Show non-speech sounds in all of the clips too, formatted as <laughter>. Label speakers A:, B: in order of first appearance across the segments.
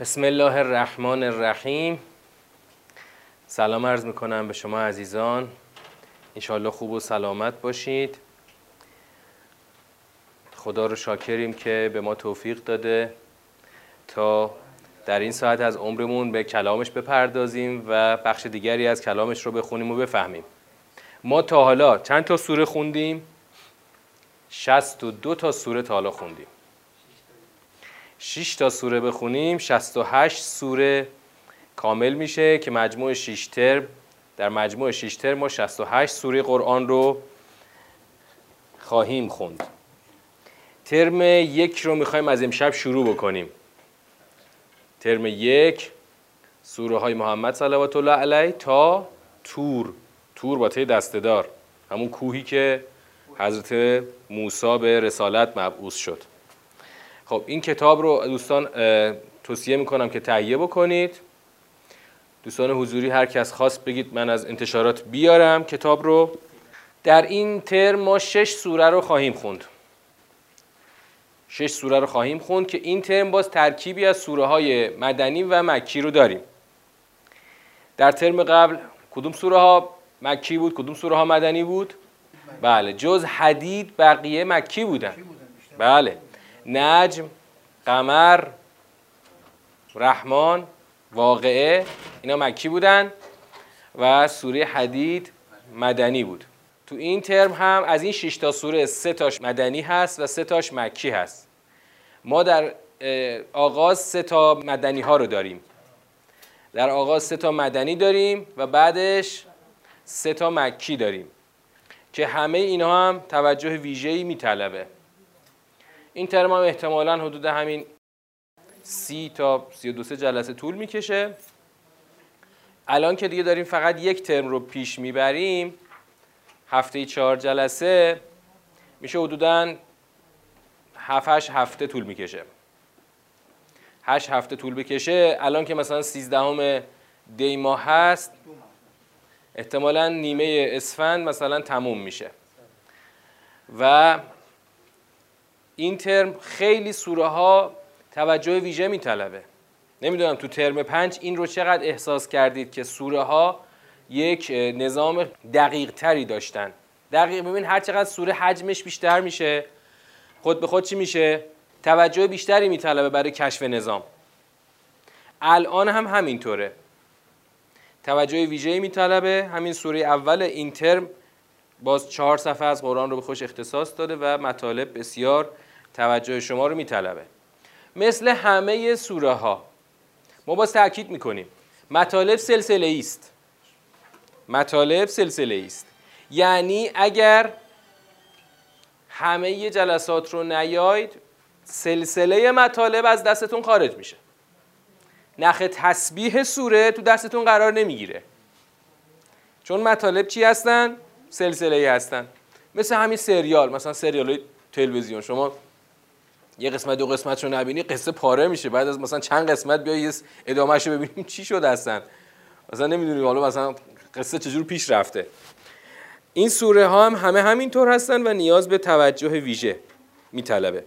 A: بسم الله الرحمن الرحیم. سلام عرض می‌کنم به شما عزیزان. انشاءالله خوب و سلامت باشید. خدا رو شاکریم که به ما توفیق داده تا در این ساعت از عمرمون به کلامش بپردازیم و بخش دیگری از کلامش رو بخونیم و بفهمیم. ما تا حالا چند تا سوره خوندیم؟ دو تا سوره تا حالا خوندیم. 6 تا سوره بخونیم. 68 سوره کامل میشه که مجموع 6 ترم در مجموع 6 ترم ما 68 سوره قرآن رو خواهیم خوند. ترم یک رو می‌خوایم از امشب شروع بکنیم. ترم یک سوره های محمد صلوات الله علیه تا تور. تور با ته دستدار همون کوهی که حضرت موسی به رسالت مبعوث شد. خب این کتاب رو دوستان توصیه می‌کنم که تهیه بکنید. دوستان حضوری هر کس خواست بگید من از انتشارات بیارم کتاب رو. در این ترم ما شش سوره رو خواهیم خوند. شش سوره رو خواهیم خوند که این ترم باز ترکیبی از سوره های مدنی و مکی رو داریم. در ترم قبل کدوم سوره ها مکی بود کدوم سوره ها مدنی بود؟ بله جز حدید بقیه مکی بودن. بله. نجم قمر رحمان واقعه اینا مکی بودن و سوره حدید مدنی بود. تو این ترم هم از این 6 تا سوره سه تاش مدنی هست و سه تاش مکی هست. ما در آغاز سه تا مدنی ها رو داریم. در آغاز سه تا مدنی داریم و بعدش سه تا مکی داریم که همه اینها هم توجه ویژه‌ای میطلبه. این ترم هم احتمالا حدود همین سی تا سی دو سه جلسه طول می‌کشه. الان که دیگه داریم فقط یک ترم رو پیش می‌بریم هفته چهار جلسه میشه حدودا هفتش هفته طول می‌کشه. هشت هفته طول بکشه. الان که مثلا سیزدهم دی ماه هست احتمالا نیمه اسفند مثلا تموم میشه. و این ترم خیلی سوره ها توجه ویژه میطلبه. نمی‌دونم تو ترم پنج این رو چقدر احساس کردید که سوره ها یک نظام دقیق تری داشتن. دقیق ببین هر چقدر سوره حجمش بیشتر میشه خود به خود چی میشه؟ توجه بیشتری میطلبه برای کشف نظام. الان هم همینطوره. توجه ویژه‌ای میطلبه. همین سوره اول این ترم باز چهار صفحه از قرآن رو به خوش اختصاص داده و مطالب بسیار توجه شما رو میطلبه. مثل همه سوره ها ما باز تاکید می‌کنیم مطالب سلسله است. مطالب سلسله است. یعنی اگر همه جلسات رو نیاید سلسله مطالب از دستتون خارج میشه. نخ تسبیح سوره تو دستتون قرار نمی‌گیره. چون مطالب چی هستن؟ سلسله هستن. مثل همین سریال مثلا سریال تلویزیون. شما یه قسمت دو قسمت رو نبینی قصه پاره میشه. بعد از مثلا چند قسمت بیای ادامهش رو ببینیم چی شد هستن مثلا نمی‌دونی حالا مثلا قصه چجور پیش رفته. این سوره ها هم همه همینطور هستن و نیاز به توجه ویژه میطلبه.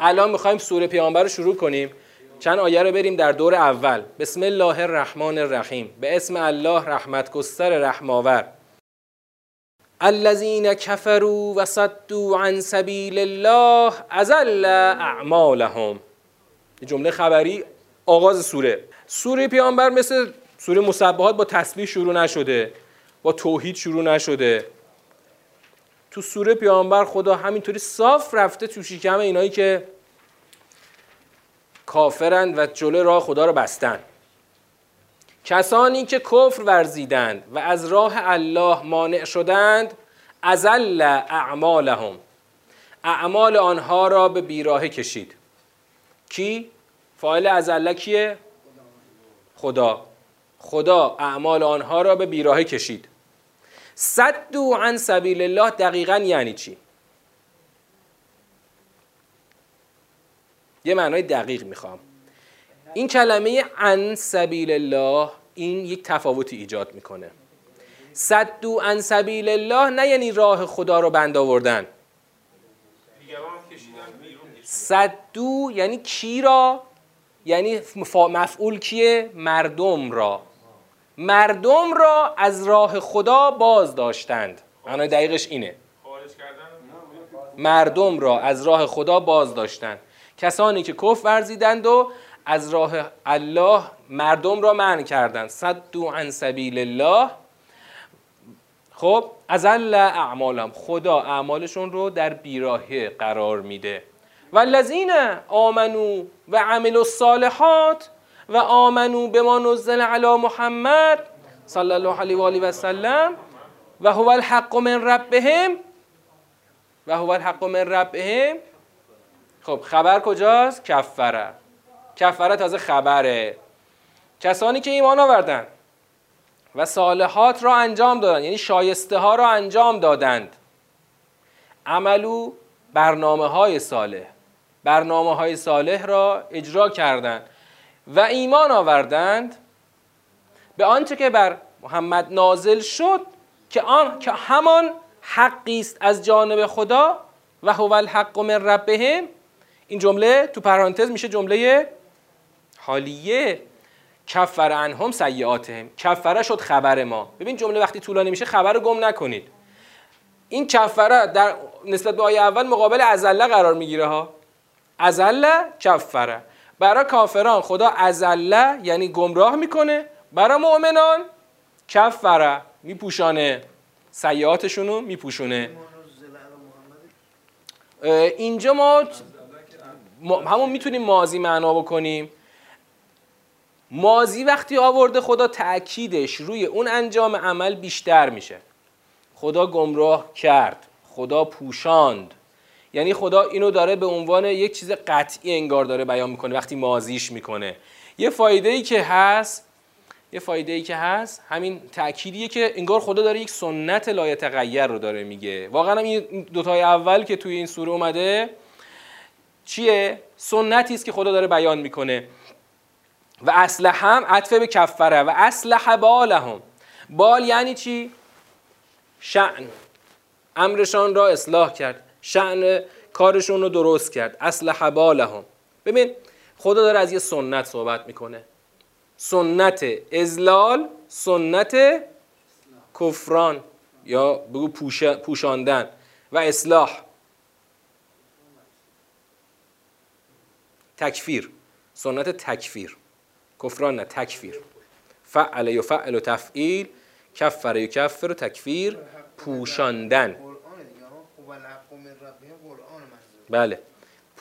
A: الان می‌خوایم سوره پیامبر رو شروع کنیم. چند آیه رو بریم در دور اول. بسم الله الرحمن الرحیم. به اسم الله رحمت گستر رحماور. الذين كفروا وصدوا عن سبيل الله ازل اعمالهم. جمله خبری آغاز سوره. سوره پیامبر مثل سوره مسبحات با تسبیح شروع نشده با توحید شروع نشده. تو سوره پیامبر خدا همینطوری صاف رفته تو شکم اینایی که کافرند و جلو راه خدا رو بستن. کسانی که کفر ورزیدند و از راه الله مانع شدند ازل اعمالهم اعمال آنها را به بیراه کشید کی؟ فاعل ازله کیه؟ خدا خدا اعمال آنها را به بیراه کشید صدو عن سبیل الله دقیقا یعنی چی؟ یه معنای دقیق می‌خوام این کلمه عن سبیل الله این یک تفاوتی ایجاد می‌کنه. صدو عن سبیل الله نه یعنی راه خدا رو بند آوردن. صدو یعنی کی را؟ یعنی مفعول کیه؟ مردم را. مردم را از راه خدا باز داشتند. معنای دقیقش اینه. مردم را از راه خدا باز داشتند. کسانی که کف ورزیدند و از راه الله مردم را منع کردند صدو عن سبیل الله. خب از اعمالم خدا اعمالشون رو در بیراهه قرار میده. و الذین آمنو و عملوا الصالحات و آمنو به ما نزل علی محمد صلی الله علیه و آله و سلم و هو الحق من ربهم. و هو الحق من ربهم. خب خبر کجاست؟ کفره کفره تازه خبره. کسانی که ایمان آوردن و صالحات را انجام دادند یعنی شایسته ها را انجام دادند. عملو برنامه های صالح. برنامه های صالح را اجرا کردند و ایمان آوردند به آنچه که بر محمد نازل شد که آن که همان حقی است از جانب خدا و هو الحق من ربهم. این جمله تو پرانتز میشه جمله حالیه کفر انهم سیئاتهم. کفره شد خبر ما. ببین جمله وقتی طولانی میشه خبر رو گم نکنید. این کفره در نسبت به آیه اول مقابل ازله قرار می‌گیره ها. ازله کفره. برای کافران خدا ازله یعنی گمراه می‌کنه. برای مؤمنان کفره میپوشانه. سیعاتشون رو میپوشونه اینجا ما همون می‌تونیم مازی معنا بکنیم. مازی وقتی آورده خدا تأکیدش روی اون انجام عمل بیشتر میشه. خدا گمراه کرد خدا پوشاند. یعنی خدا اینو داره به عنوان یک چیز قطعی انگار داره بیان می‌کنه وقتی مازیش می‌کنه. یه فایده ای که هست یه فایده ای که هست همین تأکیدیه که انگار خدا داره یک سنت لایتغیر رو داره میگه. واقعا هم این دوتای اول که توی این سوره اومده چیه؟ سنتی است که خدا داره بیان می‌کنه. و اسلحه هم عطفه به کفره و اسلحه بالهم. بال یعنی چی؟ شعن امرشان را اصلاح کرد. شعن کارشون رو درست کرد. اسلحه بالهم. ببین خدا داره از یه سنت صحبت می‌کنه. سنت ازلال سنت کفران یا بگو پوشاندن و اصلاح. تکفیر. سنت تکفیر. کفران نه تکفیر. فعل یا فعل و تفعیل کفر و کفر و تکفیر پوشاندن. بله.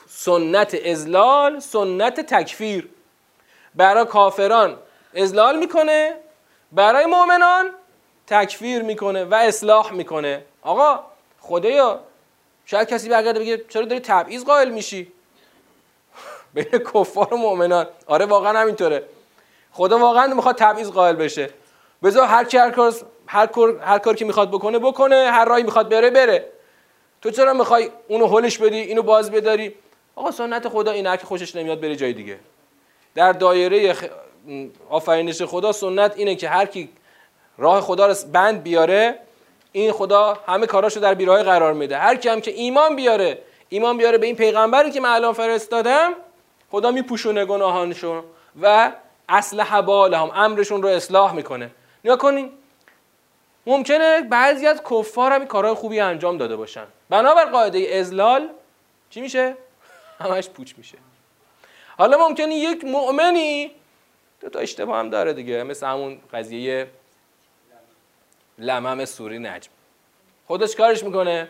A: سنت ازلال سنت تکفیر. برای کافران ازلال می‌کنه برای مؤمنان تکفیر می‌کنه و اصلاح می‌کنه. آقا خدایا شاید کسی برگرده بگه چرا داری تبعیض قائل میشی؟ بین کفار و مؤمنان. آره واقعا همینطوره. خدا واقعا می‌خواد تبعیض قائل بشه. بذار هر کی هر کار هر کار هر کار که می‌خواد بکنه بکنه. هر راهی می‌خواد بره بره. تو چرا می‌خوای اونو هلش بدی اینو باز بداری؟ آقا سنت خدا اینه. که خوشش نمیاد بره جای دیگه. در دایره آفرینش خدا سنت اینه که هر کی راه خدا رو بند بیاره این خدا همه کاراشو در بیراه قرار میده. هر کی هم که ایمان بیاره ایمان بیاره به این پیغمبری که من الان فرستادم خدا میپوشونه گناهانشون و اصل حبال هم امرشون رو اصلاح می‌کنه. نیا کنین. ممکنه بعضی از کفار هم کارهای خوبی انجام داده باشن. بنابر قاعده ازلال چی میشه؟ همش پوچ میشه. حالا ممکنه یک مؤمنی دو تا اشتباه هم داره دیگه مثل همون قضیه لمم سوری نجم. خودش کارش می‌کنه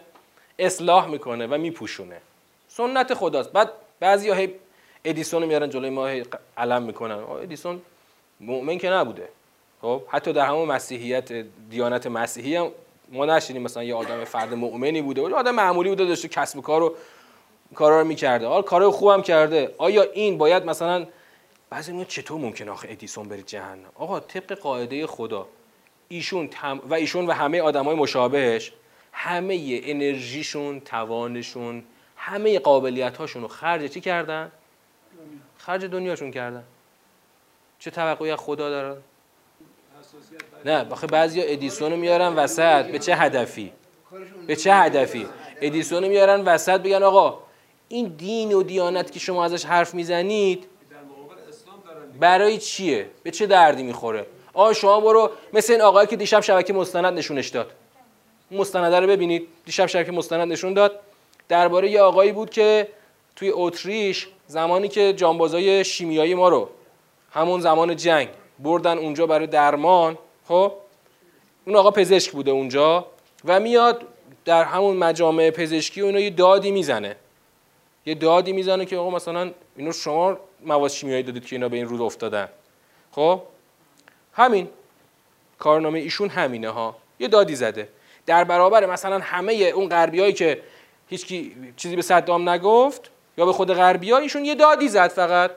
A: اصلاح می‌کنه و میپوشونه. سنت خداست. بعد بعضی ها ادیسون میارن جلوی ما علم می‌کنن. ادیسون مؤمن که نبوده. خب حتی در همون مسیحیت دیانت مسیحی هم ما نشینیم مثلا یه آدم فرد مؤمنی بوده و آدم معمولی بوده داشته کسب و کار رو کارا رو می‌کرده. حالا کارو خوبم کرده. آیا این باید مثلا بعضی میگن چطور ممکنه آخه ادیسون بره جهنم؟ آقا طبق قاعده خدا ایشون و ایشون و همه آدمای مشابهش همه انرژیشون توانشون همه قابلیت هاشون رو خرج چی کردن؟ خرج دنیاشون کردن. چه توقعی از خدا دارن؟ نه بخه بعضیا ادیسون رو میارن وسط به چه هدفی؟ به چه هدفی؟ ادیسون رو میارن وسط بگن آقا این دین و دیانت که شما ازش حرف می‌زنید برای چیه؟ به چه دردی می‌خوره؟ آ شما برو مثل این آقایی که دیشب شبکه مستند نشونش داد. مستنده رو ببینید. دیشب شبکه مستند نشون داد. درباره یه آقایی بود که توی اتریش زمانی که جانبازای شیمیایی ما رو همون زمان جنگ بردن اونجا برای درمان خب؟ اون آقا پزشک بوده اونجا و میاد در همون مجامع پزشکی اونو یه دادی می‌زنه. یه دادی می‌زنه که آقا مثلا اینو شما مواد شیمیایی دادید که اینا به این رود افتادن. خب؟ همین. کارنامه ایشون همینه ها. یه دادی زده. در برابر مثلا همه اون غربیایی که هیچ چیزی به صدام نگفت یا به خود غربی ها ایشون یه دادی زد فقط.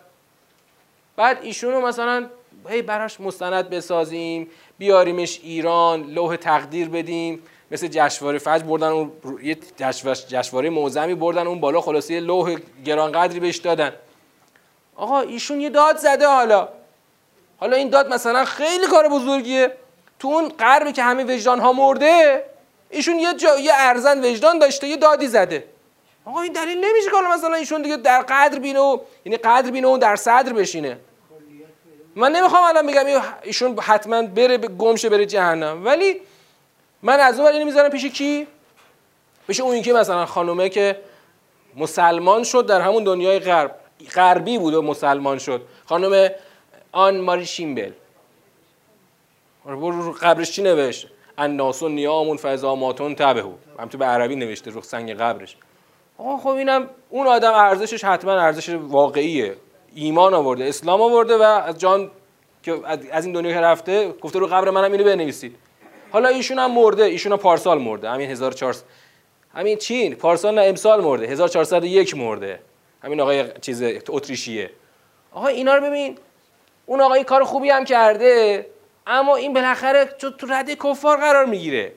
A: بعد ایشونو مثلا هی براش مستند بسازیم بیاریمش ایران لوح تقدیر بدیم. مثل جشنواره فجر بردن اون یه جشنواره موزمی بردن اون بالا خلاصه لوح گرانقدری بهش دادن. آقا ایشون یه داد زده حالا. حالا این داد مثلا خیلی کار بزرگیه. تو اون غربی که همه وجدان ها مرده ایشون یه جا یه ارزن وجدان داشته یه دادی زده. آقا این دلیل نمیشه که مثلا ایشون دیگه در قدر بینه و یعنی قدر بینه و در صدر بشینه. من نمی‌خوام الان بگم ایشون حتما بره گمشه بره جهنم. ولی من از اون اینو می‌ذارم پیش کی؟ پیش اون که مثلا خانومه که مسلمان شد در همون دنیای غرب. غربی بود و مسلمان شد. خانم آن ماری شیمبل. رو قبرش چی نوشت؟ الناس نیامون فضاماتون تبهو هم تو به عربی نوشته رو سنگ قبرش. آقا خب اینم اون آدم ارزشش حتما ارزش واقعیه. ایمان آورده اسلام آورده و از جان که از این دنیا که رفته گفته رو قبر منم اینو بنویسید. حالا ایشون هم مرده ایشون هم پارسال مرده. همین 1400 همین چین پارسال نه امسال مرده. 1401 مرده. همین آقای چیز اتریشیه. آقا اینا رو ببین اون آقای کار خوبی هم کرده اما این بالاخره تو رده کفار قرار می‌گیره.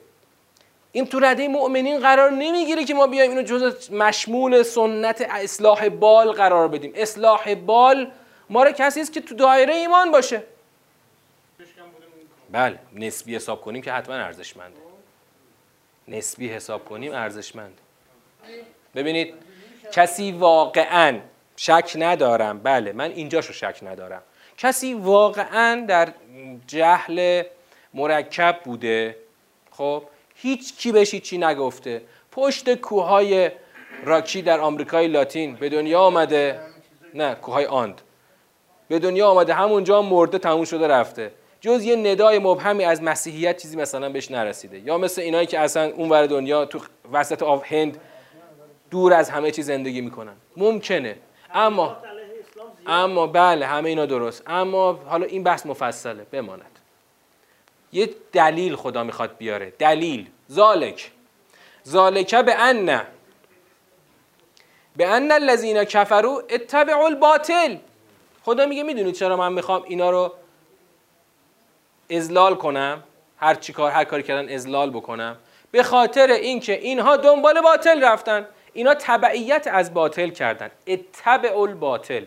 A: این تو رده مؤمنین قرار نمی‌گیره که ما بیایم اینو جز مشمول سنت اصلاح بال قرار بدیم. اصلاح بال ما رو کسی است که تو دایره ایمان باشه. بله نسبی حساب کنیم که حتما ارزشمنده. نسبی حساب کنیم ارزشمند ببینید کسی واقعا شک ندارم. بله من اینجاشو شک ندارم. کسی واقعا در جهل مرکب بوده. خب هیچ کی بهش چی نگفته. پشت کوههای راکی در آمریکای لاتین به دنیا آمده. نه کوههای آند. به دنیا آمده همونجا مرده تموم شده رفته. جز یه ندای مبهمی از مسیحیت چیزی مثلا بهش نرسیده. یا مثل اینایی که اصلا اون ور دنیا تو وسط آف هند دور از همه چیز زندگی می‌کنن. ممکنه. اما اما بله همه اینا درست. اما حالا این بحث مفصله بماند. یه دلیل خدا می‌خواد بیاره. دلیل. ذالک. ذالک به ان. به ان الذین کفروا اتبعوا الباطل. خدا میگه می‌دونید چرا من می‌خوام اینا رو ازلال کنم؟ هر چی کار هر کاری کردن ازلال بکنم. به خاطر اینکه اینها دنبال باطل رفتن. اینا تبعیت از باطل کردن. اتبع الباطل.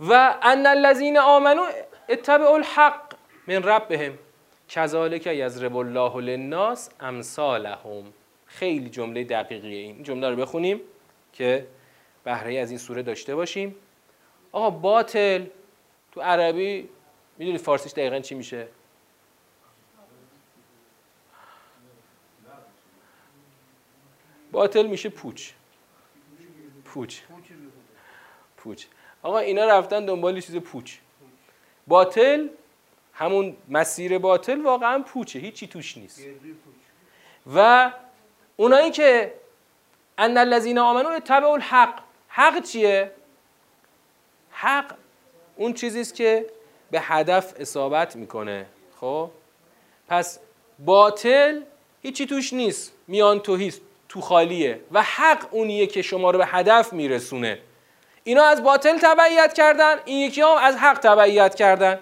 A: و ان الذین آمنو اتبع الحق. من ربهم کذالک یضرب الله للناس امثالهم. خیلی جمله دقیقیه این. جمله رو بخونیم که بهره از این سوره داشته باشیم. آقا باطل تو عربی می‌دونی فارسیش دقیقا چی میشه؟ باطل میشه پوچ. پوچ. پوچ. آقا اینا رفتن دنبال چیز پوچ. باطل همون مسیر باطل واقعا پوچه هیچی توش نیست. و اونایی که ان الذین آمنو تبع الحق حق چیه؟ حق اون چیزی است که به هدف اصابت می‌کنه. خب؟ پس باطل هیچی توش نیست. میان توهیست تو خالیه. و حق اونیه که شما رو به هدف میرسونه. اینا از باطل تبعیت کردن این یکی هم از حق تبعیت کردن.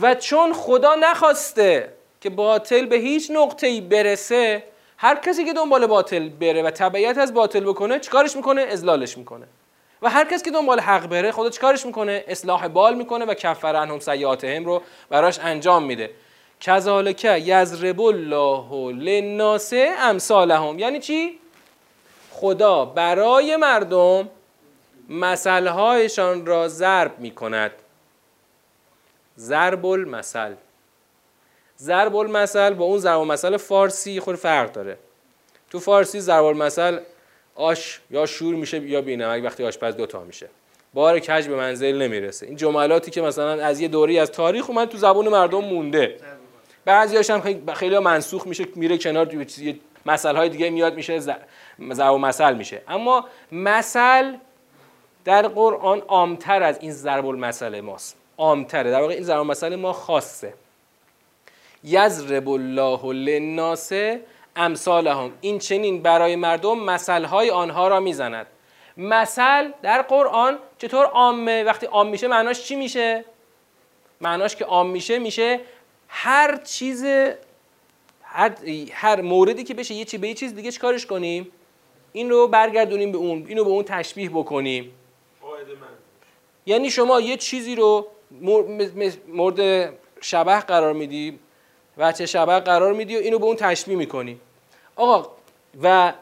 A: و چون خدا نخواسته که باطل به هیچ نقطه ای برسه هر کسی که دنبال باطل بره و تبعیت از باطل بکنه چیکارش می‌کنه؟ ازلالش می‌کنه. و هر کسی که دنبال حق بره خدا چیکارش می‌کنه؟ اصلاح بال می‌کنه و کفر عنهم سیئاتهم رو براش انجام میده. کذالک یضرب الله للناس امثالهم. یعنی چی؟ خدا برای مردم مسئله هایشان را ضرب می کند ضرب المثل ضرب المثل با اون ضرب المثل فارسی خود فرق داره. تو فارسی ضرب المثل آش یا شور میشه یا بینمک وقتی آشپز دوتا میشه. بار کج به منزل نمی‌رسه. این جملاتی که مثلا از یه دوری از تاریخ اومد تو زبون مردم مونده. بعضیاش هم خیلی خیلی منسوخ میشه میره کنار یه مسائل های دیگه میاد میشه ضرب مثل میشه. اما مثل در قرآن عامتر از این ضرب المثل ماست. عامتره. در واقع این ضرب المثل ما خاصه. یضرب الله للناس امثالهم. این چنین برای مردم مثلهای آنها را می‌زند. مثل در قرآن چطور عامه؟ وقتی عام میشه معناش چی میشه؟ معناش که عام میشه میشه هر چیز هر, هر موردی که بشه یه چی به یه چیز دیگه چیکارش کنیم؟ این رو برگردونیم به اون اینو به اون تشبیه بکنیم. یعنی شما یه چیزی رو مورد شبه قرار میدی؟ چه شبه قرار میدی و اینو به اون تشبیه می‌کنی. آقا و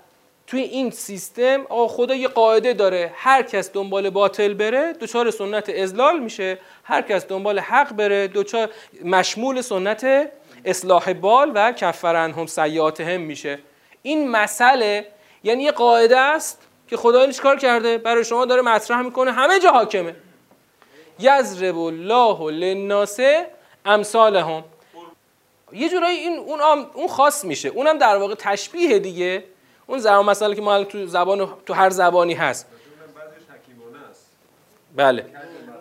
A: توی این سیستم آقا خدا یه قاعده داره. هر کس دنبال باطل بره دوچار سنت ازلال میشه. هر کس دنبال حق بره دوچار مشمول سنت اصلاح بال و کفرن هم سیات هم میشه. این مسئله یعنی یه قاعده است که خدا این کار کرده؟ برای شما داره مطرح می‌کنه. همه جا حاکمه. یضرب الله للناس امثالهم. یه جورایی این اون اون خاص میشه. اونم در واقع تشبیه دیگه. اون زبان مسئله که ما تو زبان تو هر زبانی هست. بله.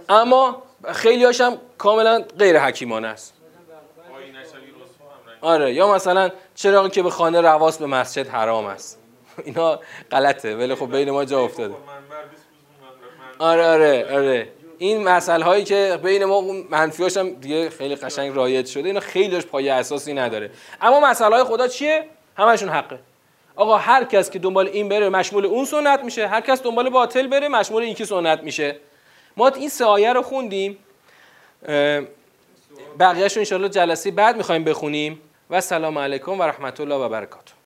A: اما خیلی هاشم کاملا غیر حکیمانه است. آره یا مثلا چراغی که به خانه رواس به مسجد حرام است. <laughs> اینا غلطه ولی خب بین ما جا افتاده. آره آره آره. این مسئله هایی که بین ما منفیاش هم دیگه خیلی قشنگ رایج شده اینا خیلیش پایه اساسی نداره. اما مسئله های خدا چیه؟ همشون حقه. آقا هر کس که دنبال این بره مشمول اون سنت میشه. هر کس دنبال باطل بره مشمول این که سنت میشه. ما این سه آیه رو خوندیم. بقیهش رو انشاءالله جلسه بعد می‌خوایم بخونیم. و سلام علیکم و رحمت الله و برکاته.